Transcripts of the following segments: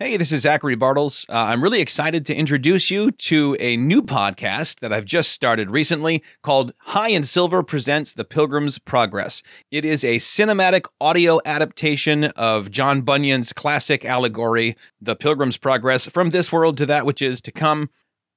Hey, this is Zachary Bartels. Uh, I'm really excited to introduce you to a new podcast that I've just started recently called High and Silver Presents The Pilgrim's Progress. It is a cinematic audio adaptation of John Bunyan's classic allegory, The Pilgrim's Progress, from this world to that which is to come.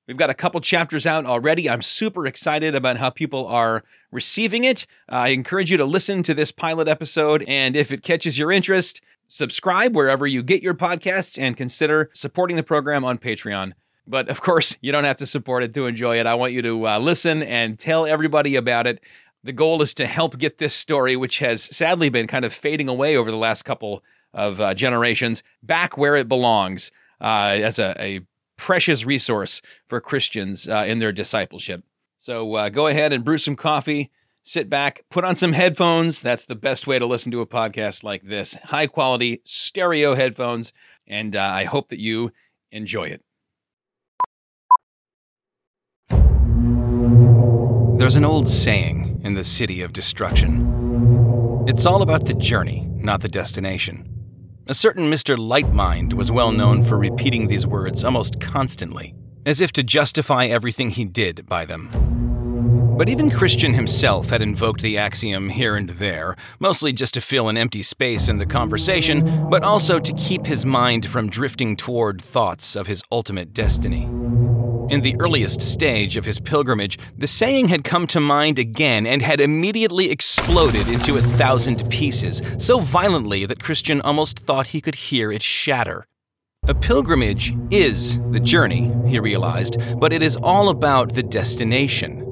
We've got a couple chapters out already. I'm super excited about how people are receiving it. Uh, I encourage you to listen to this pilot episode, and if it catches your interest, subscribe wherever you get your podcasts and consider supporting the program on Patreon. But of course, you don't have to support it to enjoy it. I want you to uh, listen and tell everybody about it. The goal is to help get this story, which has sadly been kind of fading away over the last couple of uh, generations, back where it belongs uh, as a, a, precious resource for Christians uh, in their discipleship. So uh, go ahead and brew some coffee sit back, put on some headphones. That's the best way to listen to a podcast like this. High quality stereo headphones. And uh, I hope that you enjoy it. There's an old saying in the city of destruction it's all about the journey, not the destination. A certain Mr. Lightmind was well known for repeating these words almost constantly, as if to justify everything he did by them. But even Christian himself had invoked the axiom here and there, mostly just to fill an empty space in the conversation, but also to keep his mind from drifting toward thoughts of his ultimate destiny. In the earliest stage of his pilgrimage, the saying had come to mind again and had immediately exploded into a thousand pieces, so violently that Christian almost thought he could hear it shatter. A pilgrimage is the journey, he realized, but it is all about the destination.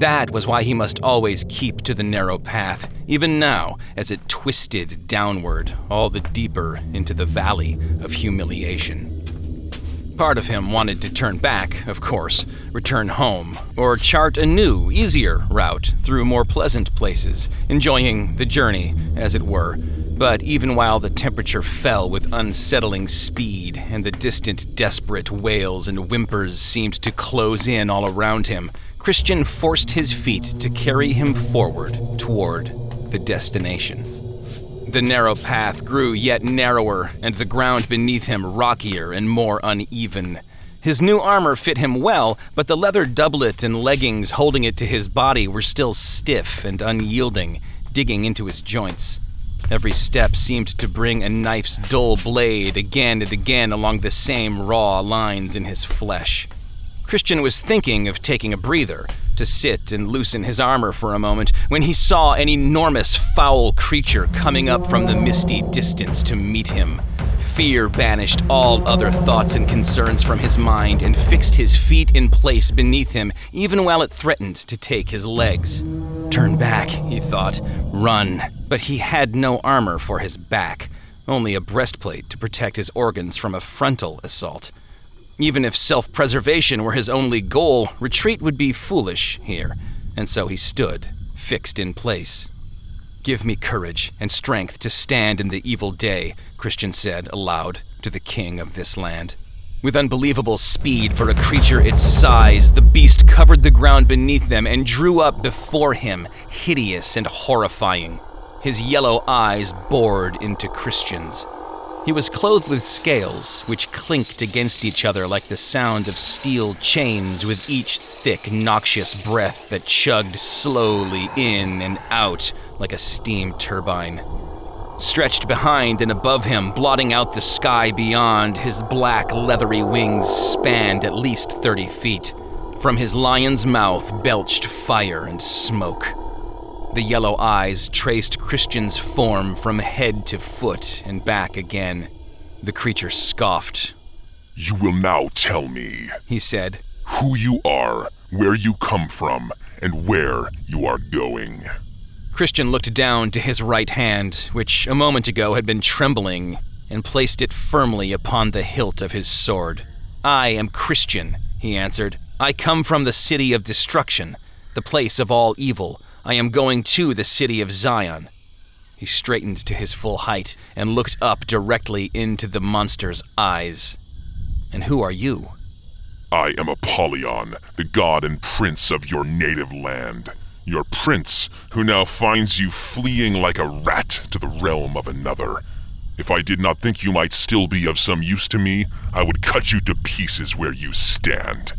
That was why he must always keep to the narrow path, even now as it twisted downward, all the deeper into the valley of humiliation. Part of him wanted to turn back, of course, return home, or chart a new, easier route through more pleasant places, enjoying the journey, as it were. But even while the temperature fell with unsettling speed and the distant, desperate wails and whimpers seemed to close in all around him, Christian forced his feet to carry him forward toward the destination. The narrow path grew yet narrower, and the ground beneath him rockier and more uneven. His new armor fit him well, but the leather doublet and leggings holding it to his body were still stiff and unyielding, digging into his joints. Every step seemed to bring a knife's dull blade again and again along the same raw lines in his flesh. Christian was thinking of taking a breather, to sit and loosen his armor for a moment, when he saw an enormous foul creature coming up from the misty distance to meet him. Fear banished all other thoughts and concerns from his mind and fixed his feet in place beneath him, even while it threatened to take his legs. Turn back, he thought. Run. But he had no armor for his back, only a breastplate to protect his organs from a frontal assault. Even if self preservation were his only goal, retreat would be foolish here, and so he stood, fixed in place. Give me courage and strength to stand in the evil day, Christian said aloud to the king of this land. With unbelievable speed for a creature its size, the beast covered the ground beneath them and drew up before him, hideous and horrifying. His yellow eyes bored into Christian's. He was clothed with scales, which clinked against each other like the sound of steel chains with each thick, noxious breath that chugged slowly in and out like a steam turbine. Stretched behind and above him, blotting out the sky beyond, his black, leathery wings spanned at least 30 feet. From his lion's mouth belched fire and smoke. The yellow eyes traced Christian's form from head to foot and back again. The creature scoffed. You will now tell me, he said, who you are, where you come from, and where you are going. Christian looked down to his right hand, which a moment ago had been trembling, and placed it firmly upon the hilt of his sword. I am Christian, he answered. I come from the city of destruction, the place of all evil I am going to the city of Zion. He straightened to his full height and looked up directly into the monster's eyes. And who are you? I am Apollyon, the god and prince of your native land. Your prince, who now finds you fleeing like a rat to the realm of another. If I did not think you might still be of some use to me, I would cut you to pieces where you stand.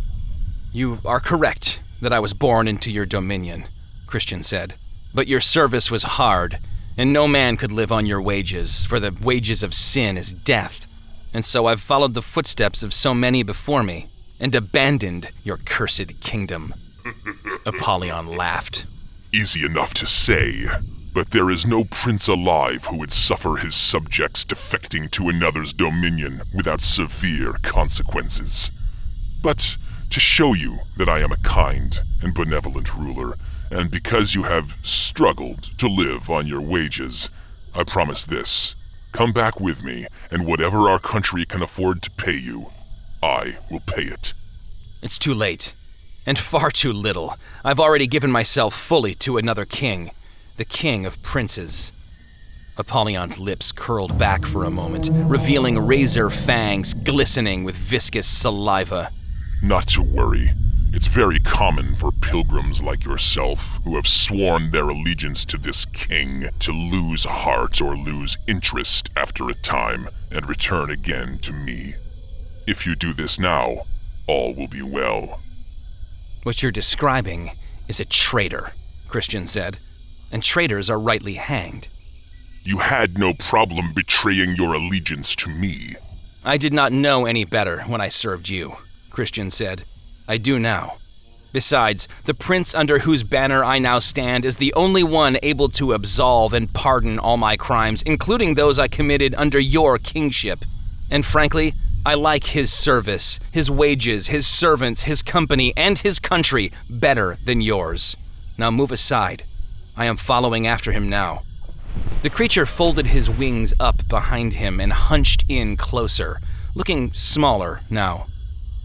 You are correct that I was born into your dominion, Christian said. But your service was hard, and no man could live on your wages, for the wages of sin is death. And so I've followed the footsteps of so many before me, and abandoned your cursed kingdom. Apollyon laughed. Easy enough to say, but there is no prince alive who would suffer his subjects defecting to another's dominion without severe consequences. But to show you that I am a kind and benevolent ruler, and because you have struggled to live on your wages, I promise this. Come back with me, and whatever our country can afford to pay you, I will pay it. It's too late. And far too little. I've already given myself fully to another king, the king of princes. Apollyon's lips curled back for a moment, revealing razor fangs glistening with viscous saliva. Not to worry. It's very common for pilgrims like yourself, who have sworn their allegiance to this king, to lose heart or lose interest after a time and return again to me. If you do this now, all will be well. What you're describing is a traitor, Christian said, and traitors are rightly hanged. You had no problem betraying your allegiance to me. I did not know any better when I served you, Christian said. I do now. Besides, the prince under whose banner I now stand is the only one able to absolve and pardon all my crimes, including those I committed under your kingship. And frankly, I like his service, his wages, his servants, his company, and his country better than yours. Now move aside. I am following after him now. The creature folded his wings up behind him and hunched in closer, looking smaller now.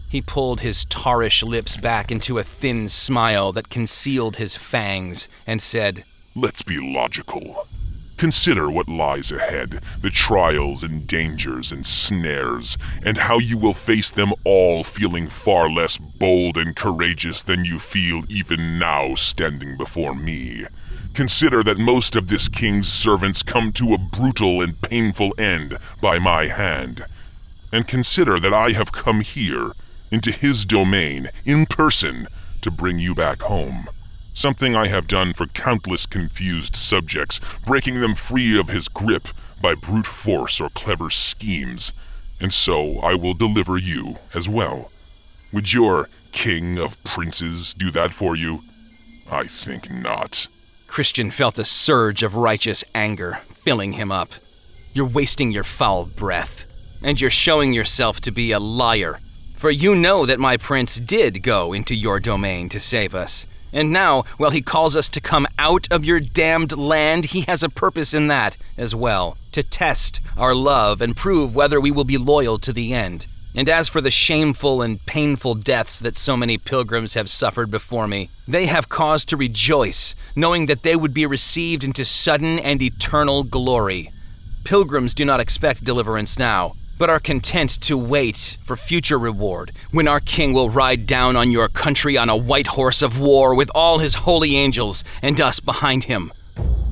He pulled his tarish lips back into a thin smile that concealed his fangs and said, Let's be logical. Consider what lies ahead, the trials and dangers and snares, and how you will face them all feeling far less bold and courageous than you feel even now standing before me. Consider that most of this king's servants come to a brutal and painful end by my hand. And consider that I have come here into his domain in person to bring you back home. Something I have done for countless confused subjects, breaking them free of his grip by brute force or clever schemes. And so I will deliver you as well. Would your king of princes do that for you? I think not. Christian felt a surge of righteous anger filling him up. You're wasting your foul breath, and you're showing yourself to be a liar for you know that my prince did go into your domain to save us. And now, while he calls us to come out of your damned land, he has a purpose in that as well to test our love and prove whether we will be loyal to the end. And as for the shameful and painful deaths that so many pilgrims have suffered before me, they have cause to rejoice, knowing that they would be received into sudden and eternal glory. Pilgrims do not expect deliverance now, but are content to wait for future reward, when our king will ride down on your country on a white horse of war with all his holy angels and us behind him.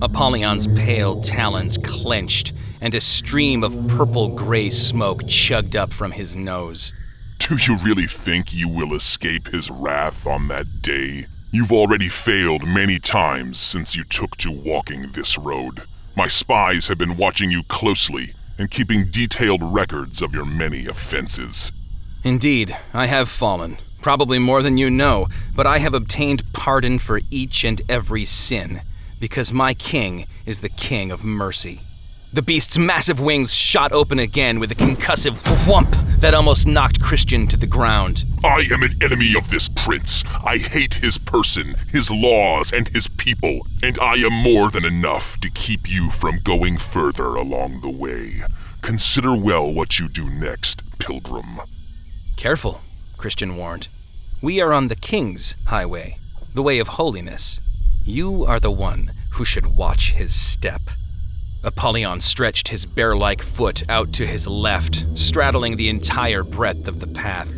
Apollyon's pale talons clenched, and a stream of purple gray smoke chugged up from his nose. Do you really think you will escape his wrath on that day? You've already failed many times since you took to walking this road. My spies have been watching you closely and keeping detailed records of your many offenses. Indeed, I have fallen, probably more than you know, but I have obtained pardon for each and every sin, because my king is the king of mercy. The beast's massive wings shot open again with a concussive whump that almost knocked Christian to the ground. I am an enemy of this prince. I hate his person, his laws, and his people, and I am more than enough to keep you from going further along the way. Consider well what you do next, pilgrim. Careful, Christian warned. We are on the king's highway, the way of holiness. You are the one who should watch his step. Apollyon stretched his bear like foot out to his left, straddling the entire breadth of the path.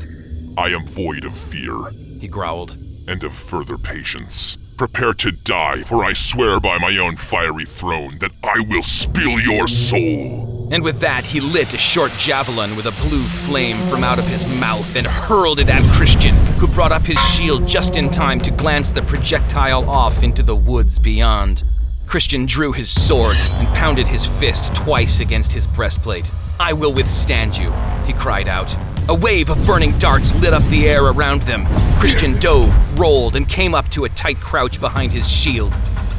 I am void of fear, he growled, and of further patience. Prepare to die, for I swear by my own fiery throne that I will spill your soul. And with that, he lit a short javelin with a blue flame from out of his mouth and hurled it at Christian, who brought up his shield just in time to glance the projectile off into the woods beyond. Christian drew his sword and pounded his fist twice against his breastplate. I will withstand you, he cried out. A wave of burning darts lit up the air around them. Christian dove, rolled, and came up to a tight crouch behind his shield.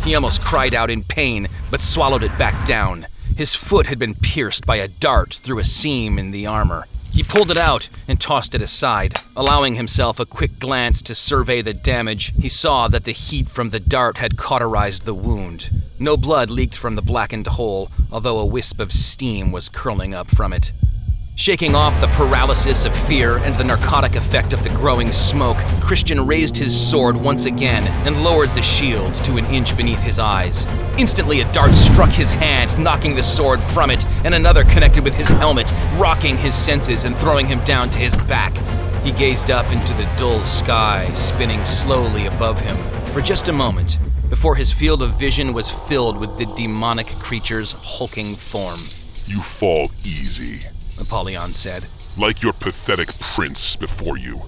He almost cried out in pain, but swallowed it back down. His foot had been pierced by a dart through a seam in the armor. He pulled it out and tossed it aside. Allowing himself a quick glance to survey the damage, he saw that the heat from the dart had cauterized the wound. No blood leaked from the blackened hole, although a wisp of steam was curling up from it. Shaking off the paralysis of fear and the narcotic effect of the growing smoke, Christian raised his sword once again and lowered the shield to an inch beneath his eyes. Instantly, a dart struck his hand, knocking the sword from it, and another connected with his helmet, rocking his senses and throwing him down to his back. He gazed up into the dull sky, spinning slowly above him, for just a moment, before his field of vision was filled with the demonic creature's hulking form. You fall easy. Apollyon said. Like your pathetic prince before you.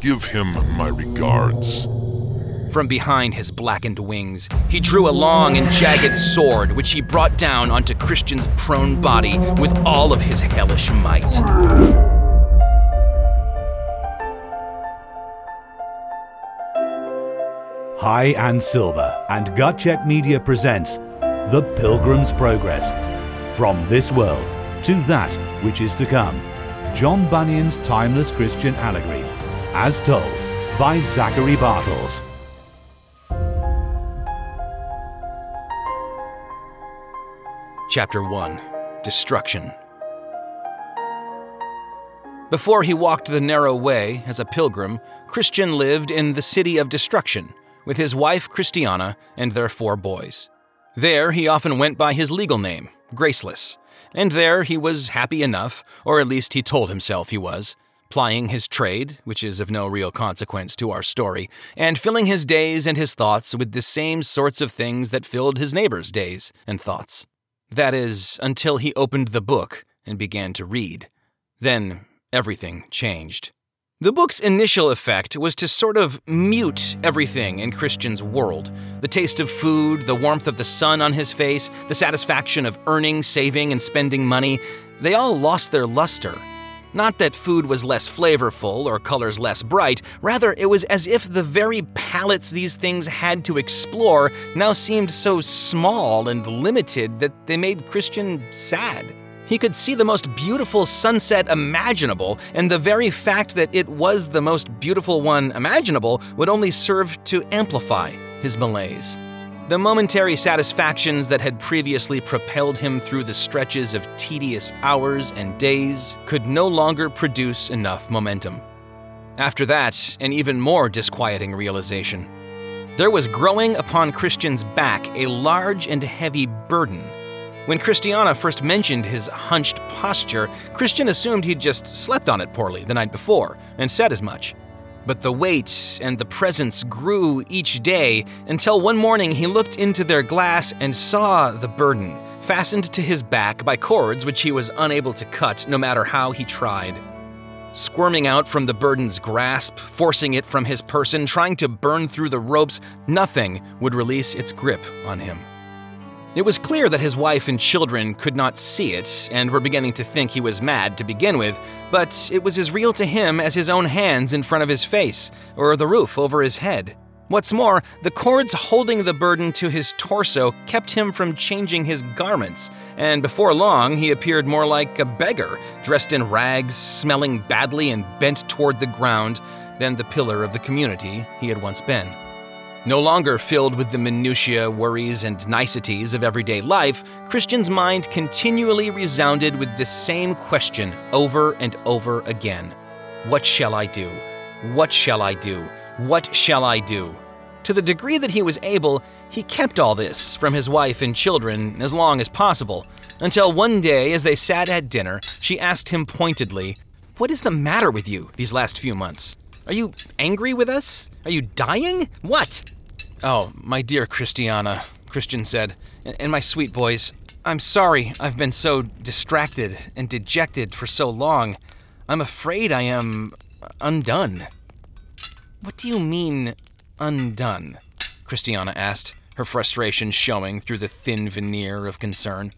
Give him my regards. From behind his blackened wings, he drew a long and jagged sword, which he brought down onto Christian's prone body with all of his hellish might. High and Silver and Gutcheck Media presents The Pilgrim's Progress. From this world to that which is to come. John Bunyan's timeless Christian allegory, as told by Zachary Bartels. Chapter 1 Destruction. Before he walked the narrow way as a pilgrim, Christian lived in the city of destruction with his wife Christiana and their four boys. There he often went by his legal name, Graceless, and there he was happy enough, or at least he told himself he was, plying his trade, which is of no real consequence to our story, and filling his days and his thoughts with the same sorts of things that filled his neighbors' days and thoughts. That is, until he opened the book and began to read. Then everything changed. The book's initial effect was to sort of mute everything in Christian's world the taste of food, the warmth of the sun on his face, the satisfaction of earning, saving, and spending money. They all lost their luster. Not that food was less flavorful or colors less bright, rather, it was as if the very palates these things had to explore now seemed so small and limited that they made Christian sad. He could see the most beautiful sunset imaginable, and the very fact that it was the most beautiful one imaginable would only serve to amplify his malaise. The momentary satisfactions that had previously propelled him through the stretches of tedious hours and days could no longer produce enough momentum. After that, an even more disquieting realization. There was growing upon Christian's back a large and heavy burden when Christiana first mentioned his hunched posture, Christian assumed he'd just slept on it poorly the night before and said as much. But the weight and the presence grew each day until one morning he looked into their glass and saw the burden, fastened to his back by cords which he was unable to cut no matter how he tried. Squirming out from the burden's grasp, forcing it from his person, trying to burn through the ropes, nothing would release its grip on him. It was clear that his wife and children could not see it and were beginning to think he was mad to begin with, but it was as real to him as his own hands in front of his face or the roof over his head. What's more, the cords holding the burden to his torso kept him from changing his garments, and before long he appeared more like a beggar, dressed in rags, smelling badly, and bent toward the ground than the pillar of the community he had once been. No longer filled with the minutiae, worries, and niceties of everyday life, Christian's mind continually resounded with the same question over and over again What shall I do? What shall I do? What shall I do? To the degree that he was able, he kept all this from his wife and children as long as possible, until one day, as they sat at dinner, she asked him pointedly, What is the matter with you these last few months? Are you angry with us? Are you dying? What? Oh, my dear Christiana, Christian said, and my sweet boys, I'm sorry I've been so distracted and dejected for so long. I'm afraid I am undone. What do you mean, undone? Christiana asked, her frustration showing through the thin veneer of concern.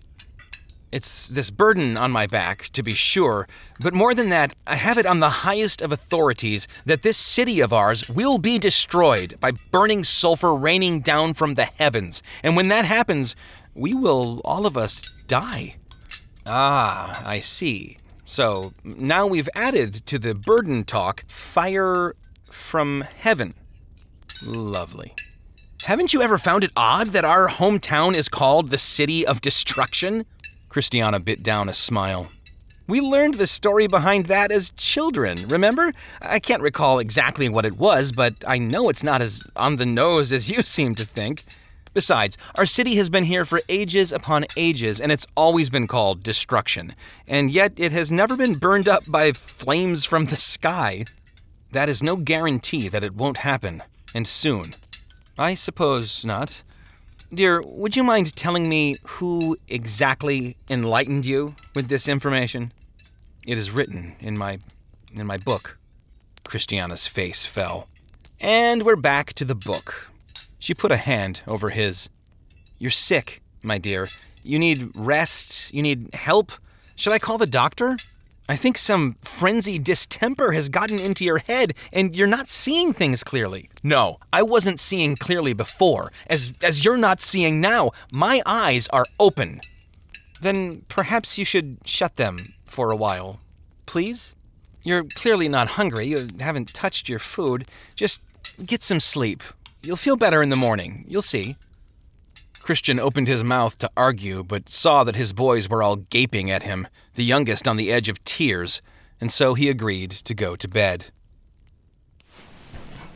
It's this burden on my back, to be sure, but more than that, I have it on the highest of authorities that this city of ours will be destroyed by burning sulfur raining down from the heavens. And when that happens, we will all of us die. Ah, I see. So now we've added to the burden talk fire from heaven. Lovely. Haven't you ever found it odd that our hometown is called the City of Destruction? Christiana bit down a smile. We learned the story behind that as children, remember? I can't recall exactly what it was, but I know it's not as on the nose as you seem to think. Besides, our city has been here for ages upon ages, and it's always been called destruction. And yet it has never been burned up by flames from the sky. That is no guarantee that it won't happen, and soon. I suppose not. Dear, would you mind telling me who exactly enlightened you with this information? It is written in my in my book. Christiana's face fell. And we're back to the book. She put a hand over his. You're sick, my dear. You need rest. You need help. Should I call the doctor? I think some frenzied distemper has gotten into your head and you're not seeing things clearly. No, I wasn't seeing clearly before. As, as you're not seeing now, my eyes are open. Then perhaps you should shut them for a while. Please? You're clearly not hungry. You haven't touched your food. Just get some sleep. You'll feel better in the morning. You'll see. Christian opened his mouth to argue, but saw that his boys were all gaping at him, the youngest on the edge of tears, and so he agreed to go to bed.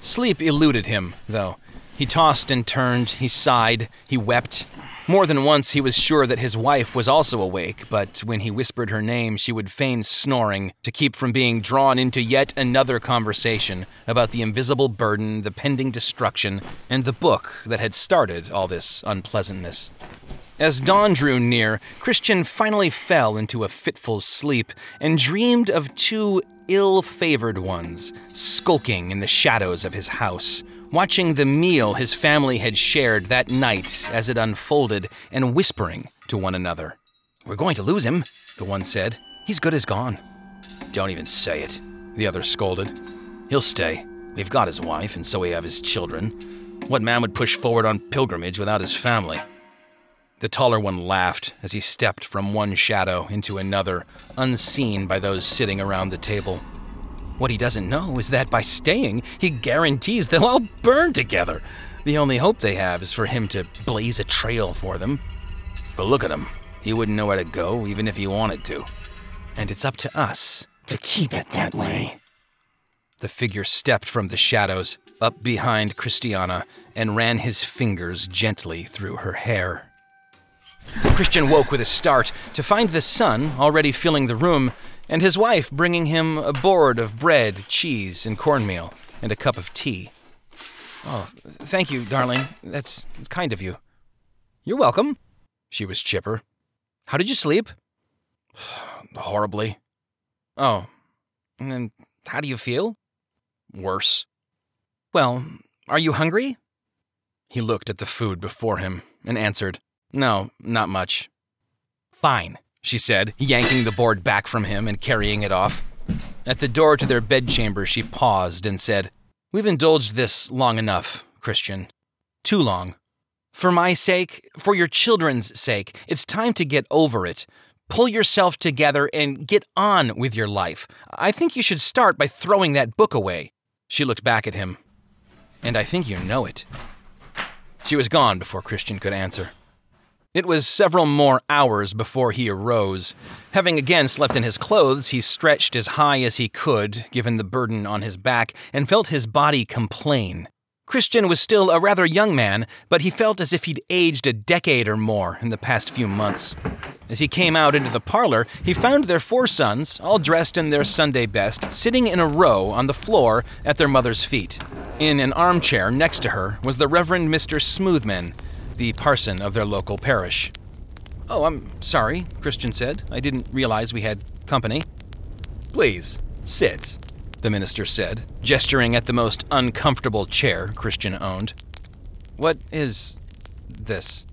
Sleep eluded him, though. He tossed and turned, he sighed, he wept. More than once he was sure that his wife was also awake, but when he whispered her name, she would feign snoring to keep from being drawn into yet another conversation about the invisible burden, the pending destruction, and the book that had started all this unpleasantness. As dawn drew near, Christian finally fell into a fitful sleep and dreamed of two ill favored ones skulking in the shadows of his house, watching the meal his family had shared that night as it unfolded and whispering to one another. We're going to lose him, the one said. He's good as gone. Don't even say it, the other scolded. He'll stay. We've got his wife, and so we have his children. What man would push forward on pilgrimage without his family? The taller one laughed as he stepped from one shadow into another, unseen by those sitting around the table. What he doesn't know is that by staying, he guarantees they'll all burn together. The only hope they have is for him to blaze a trail for them. But look at him. He wouldn't know where to go, even if he wanted to. And it's up to us to keep it that way. The figure stepped from the shadows, up behind Christiana, and ran his fingers gently through her hair. Christian woke with a start to find the sun already filling the room and his wife bringing him a board of bread, cheese, and cornmeal, and a cup of tea. Oh, thank you, darling. That's kind of you. You're welcome. She was chipper. How did you sleep? Horribly. Oh, and how do you feel? Worse. Well, are you hungry? He looked at the food before him and answered, No, not much. Fine, she said, yanking the board back from him and carrying it off. At the door to their bedchamber, she paused and said, We've indulged this long enough, Christian. Too long. For my sake, for your children's sake, it's time to get over it. Pull yourself together and get on with your life. I think you should start by throwing that book away. She looked back at him. And I think you know it. She was gone before Christian could answer. It was several more hours before he arose. Having again slept in his clothes, he stretched as high as he could, given the burden on his back, and felt his body complain. Christian was still a rather young man, but he felt as if he'd aged a decade or more in the past few months. As he came out into the parlor, he found their four sons, all dressed in their Sunday best, sitting in a row on the floor at their mother's feet. In an armchair next to her was the Reverend Mr. Smoothman, the parson of their local parish. Oh, I'm sorry, Christian said. I didn't realize we had company. Please, sit, the minister said, gesturing at the most uncomfortable chair Christian owned. What is this?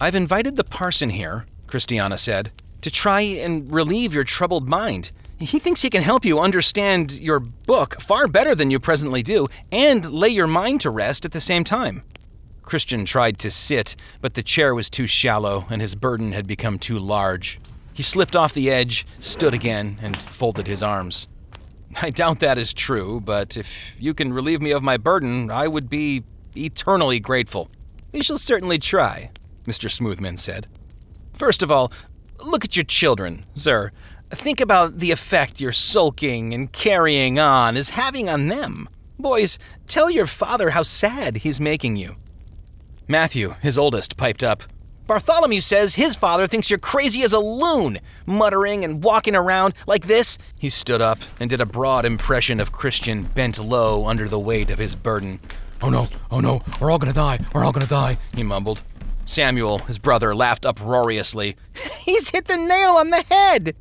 I've invited the parson here, Christiana said, to try and relieve your troubled mind. He thinks he can help you understand your book far better than you presently do, and lay your mind to rest at the same time. Christian tried to sit, but the chair was too shallow and his burden had become too large. He slipped off the edge, stood again, and folded his arms. I doubt that is true, but if you can relieve me of my burden, I would be eternally grateful. We shall certainly try, Mr. Smoothman said. First of all, look at your children, sir. Think about the effect your sulking and carrying on is having on them. Boys, tell your father how sad he's making you. Matthew, his oldest, piped up. Bartholomew says his father thinks you're crazy as a loon, muttering and walking around like this. He stood up and did a broad impression of Christian bent low under the weight of his burden. Oh no, oh no, we're all gonna die, we're all gonna die, he mumbled. Samuel, his brother, laughed uproariously. He's hit the nail on the head!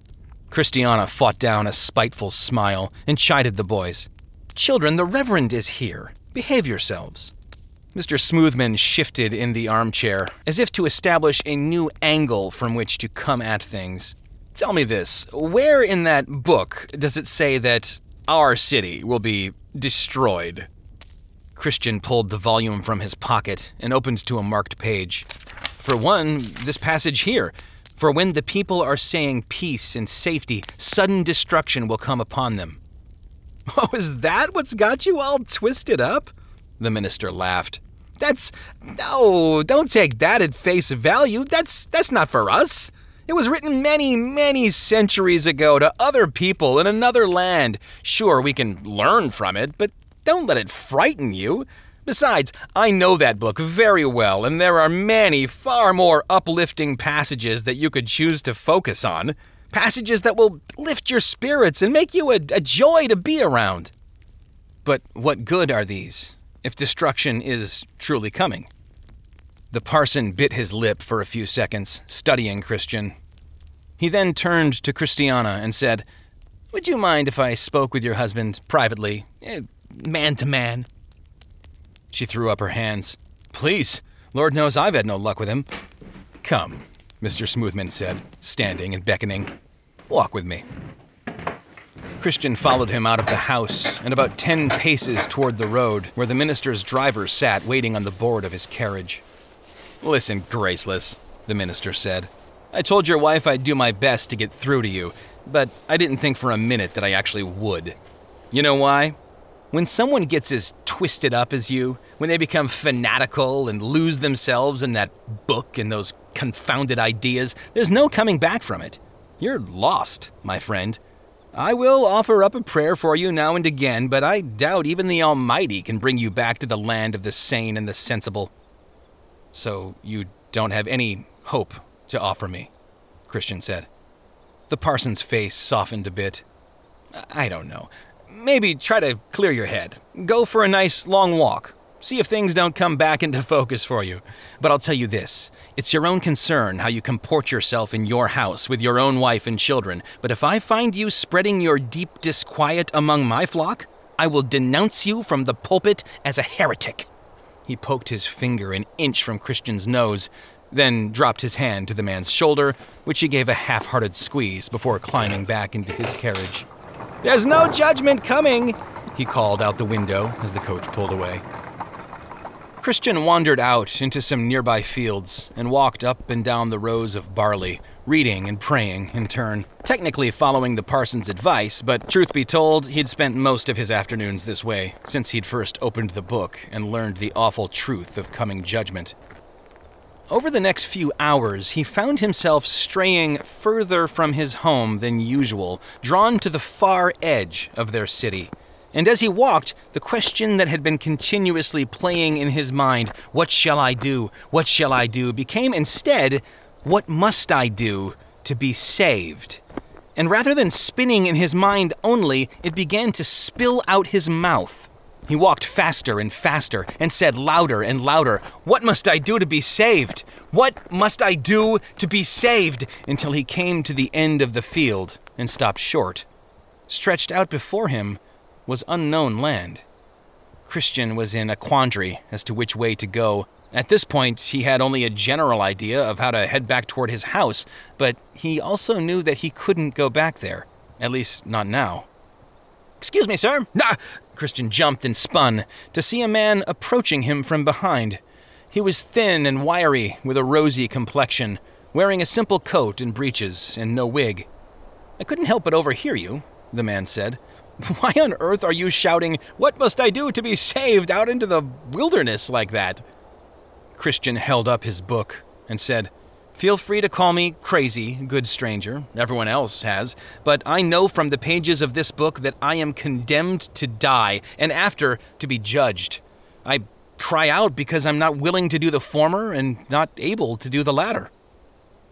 Christiana fought down a spiteful smile and chided the boys. Children, the Reverend is here. Behave yourselves. Mr. Smoothman shifted in the armchair, as if to establish a new angle from which to come at things. Tell me this where in that book does it say that our city will be destroyed? Christian pulled the volume from his pocket and opened to a marked page. For one, this passage here. For when the people are saying peace and safety, sudden destruction will come upon them. Oh, is that what's got you all twisted up? The minister laughed. That's no, don't take that at face value. That's that's not for us. It was written many, many centuries ago to other people in another land. Sure, we can learn from it, but don't let it frighten you. Besides, I know that book very well, and there are many far more uplifting passages that you could choose to focus on. Passages that will lift your spirits and make you a, a joy to be around. But what good are these? If destruction is truly coming. The parson bit his lip for a few seconds, studying Christian. He then turned to Christiana and said, Would you mind if I spoke with your husband privately, eh, man to man? She threw up her hands. Please, Lord knows I've had no luck with him. Come, Mr. Smoothman said, standing and beckoning. Walk with me. Christian followed him out of the house and about ten paces toward the road, where the minister's driver sat waiting on the board of his carriage. Listen, Graceless, the minister said. I told your wife I'd do my best to get through to you, but I didn't think for a minute that I actually would. You know why? When someone gets as twisted up as you, when they become fanatical and lose themselves in that book and those confounded ideas, there's no coming back from it. You're lost, my friend. I will offer up a prayer for you now and again, but I doubt even the Almighty can bring you back to the land of the sane and the sensible. So you don't have any hope to offer me, Christian said. The parson's face softened a bit. I don't know. Maybe try to clear your head. Go for a nice long walk. See if things don't come back into focus for you. But I'll tell you this it's your own concern how you comport yourself in your house with your own wife and children. But if I find you spreading your deep disquiet among my flock, I will denounce you from the pulpit as a heretic. He poked his finger an inch from Christian's nose, then dropped his hand to the man's shoulder, which he gave a half hearted squeeze before climbing back into his carriage. There's no judgment coming, he called out the window as the coach pulled away. Christian wandered out into some nearby fields and walked up and down the rows of barley, reading and praying in turn. Technically following the parson's advice, but truth be told, he'd spent most of his afternoons this way since he'd first opened the book and learned the awful truth of coming judgment. Over the next few hours, he found himself straying further from his home than usual, drawn to the far edge of their city. And as he walked, the question that had been continuously playing in his mind, What shall I do? What shall I do? became instead, What must I do to be saved? And rather than spinning in his mind only, it began to spill out his mouth. He walked faster and faster and said louder and louder, What must I do to be saved? What must I do to be saved? until he came to the end of the field and stopped short. Stretched out before him was unknown land. Christian was in a quandary as to which way to go. At this point, he had only a general idea of how to head back toward his house, but he also knew that he couldn't go back there. At least, not now. Excuse me, sir. Nah! Christian jumped and spun to see a man approaching him from behind. He was thin and wiry, with a rosy complexion, wearing a simple coat and breeches and no wig. I couldn't help but overhear you, the man said. Why on earth are you shouting, What must I do to be saved, out into the wilderness like that? Christian held up his book and said, Feel free to call me crazy, good stranger. Everyone else has. But I know from the pages of this book that I am condemned to die, and after, to be judged. I cry out because I'm not willing to do the former and not able to do the latter.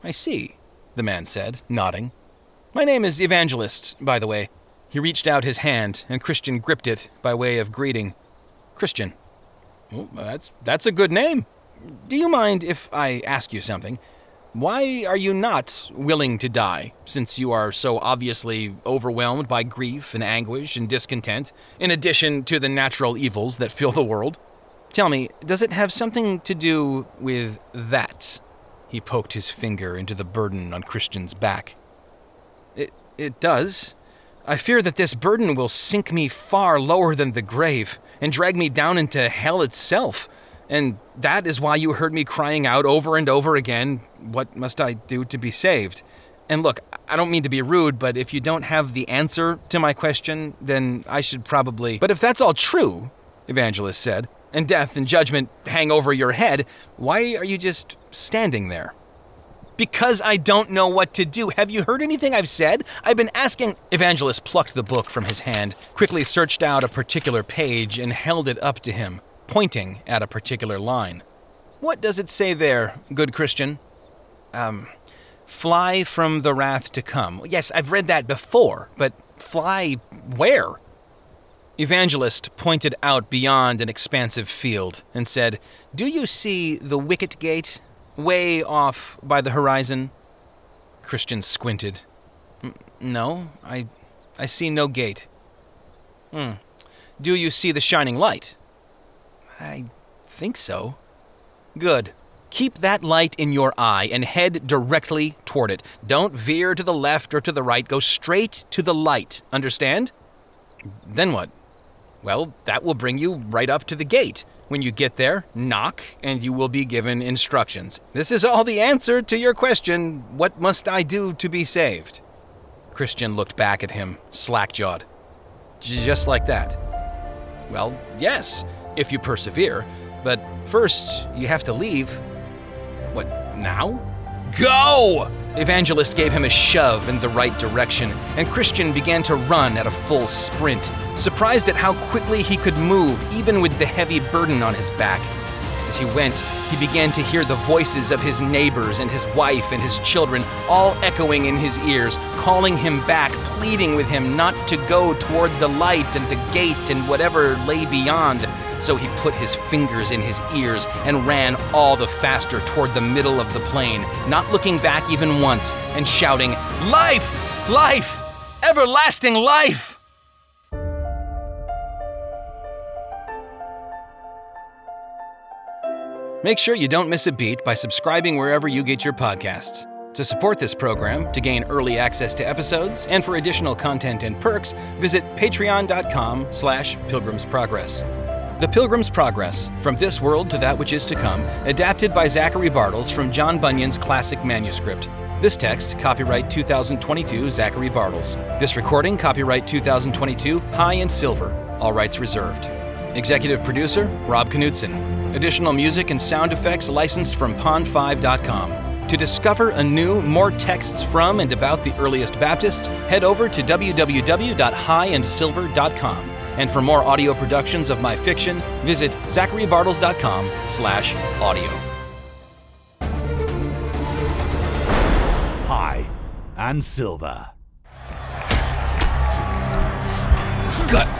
I see, the man said, nodding. My name is Evangelist, by the way. He reached out his hand, and Christian gripped it by way of greeting. Christian. Well, that's, that's a good name. Do you mind if I ask you something? Why are you not willing to die, since you are so obviously overwhelmed by grief and anguish and discontent, in addition to the natural evils that fill the world? Tell me, does it have something to do with that? He poked his finger into the burden on Christian's back. It, it does. I fear that this burden will sink me far lower than the grave and drag me down into hell itself. And that is why you heard me crying out over and over again, What must I do to be saved? And look, I don't mean to be rude, but if you don't have the answer to my question, then I should probably. But if that's all true, Evangelist said, and death and judgment hang over your head, why are you just standing there? Because I don't know what to do. Have you heard anything I've said? I've been asking. Evangelist plucked the book from his hand, quickly searched out a particular page, and held it up to him pointing at a particular line. What does it say there, good Christian? Um, fly from the wrath to come. Yes, I've read that before, but fly where? Evangelist pointed out beyond an expansive field and said, Do you see the wicket gate way off by the horizon? Christian squinted. No, I, I see no gate. Hmm. Do you see the shining light? I think so. Good. Keep that light in your eye and head directly toward it. Don't veer to the left or to the right. Go straight to the light. Understand? Then what? Well, that will bring you right up to the gate. When you get there, knock, and you will be given instructions. This is all the answer to your question what must I do to be saved? Christian looked back at him, slack jawed. Just like that. Well, yes if you persevere. But first, you have to leave. What, now? Go! Evangelist gave him a shove in the right direction, and Christian began to run at a full sprint, surprised at how quickly he could move, even with the heavy burden on his back. As he went, he began to hear the voices of his neighbors and his wife and his children all echoing in his ears, calling him back, pleading with him not to go toward the light and the gate and whatever lay beyond. So he put his fingers in his ears and ran all the faster toward the middle of the plain, not looking back even once, and shouting, Life! Life! Everlasting life! Make sure you don't miss a beat by subscribing wherever you get your podcasts. To support this program, to gain early access to episodes, and for additional content and perks, visit patreon.com slash pilgrimsprogress. The Pilgrim's Progress, From This World to That Which Is to Come, adapted by Zachary Bartels from John Bunyan's classic manuscript. This text, copyright 2022, Zachary Bartels. This recording, copyright 2022, High and Silver, all rights reserved. Executive producer, Rob Knudsen. Additional music and sound effects licensed from pond5.com. To discover anew more texts from and about the earliest Baptists, head over to www.highandsilver.com. And for more audio productions of my fiction, visit zacharybartels.com slash audio. High and Silver. Gut. Check.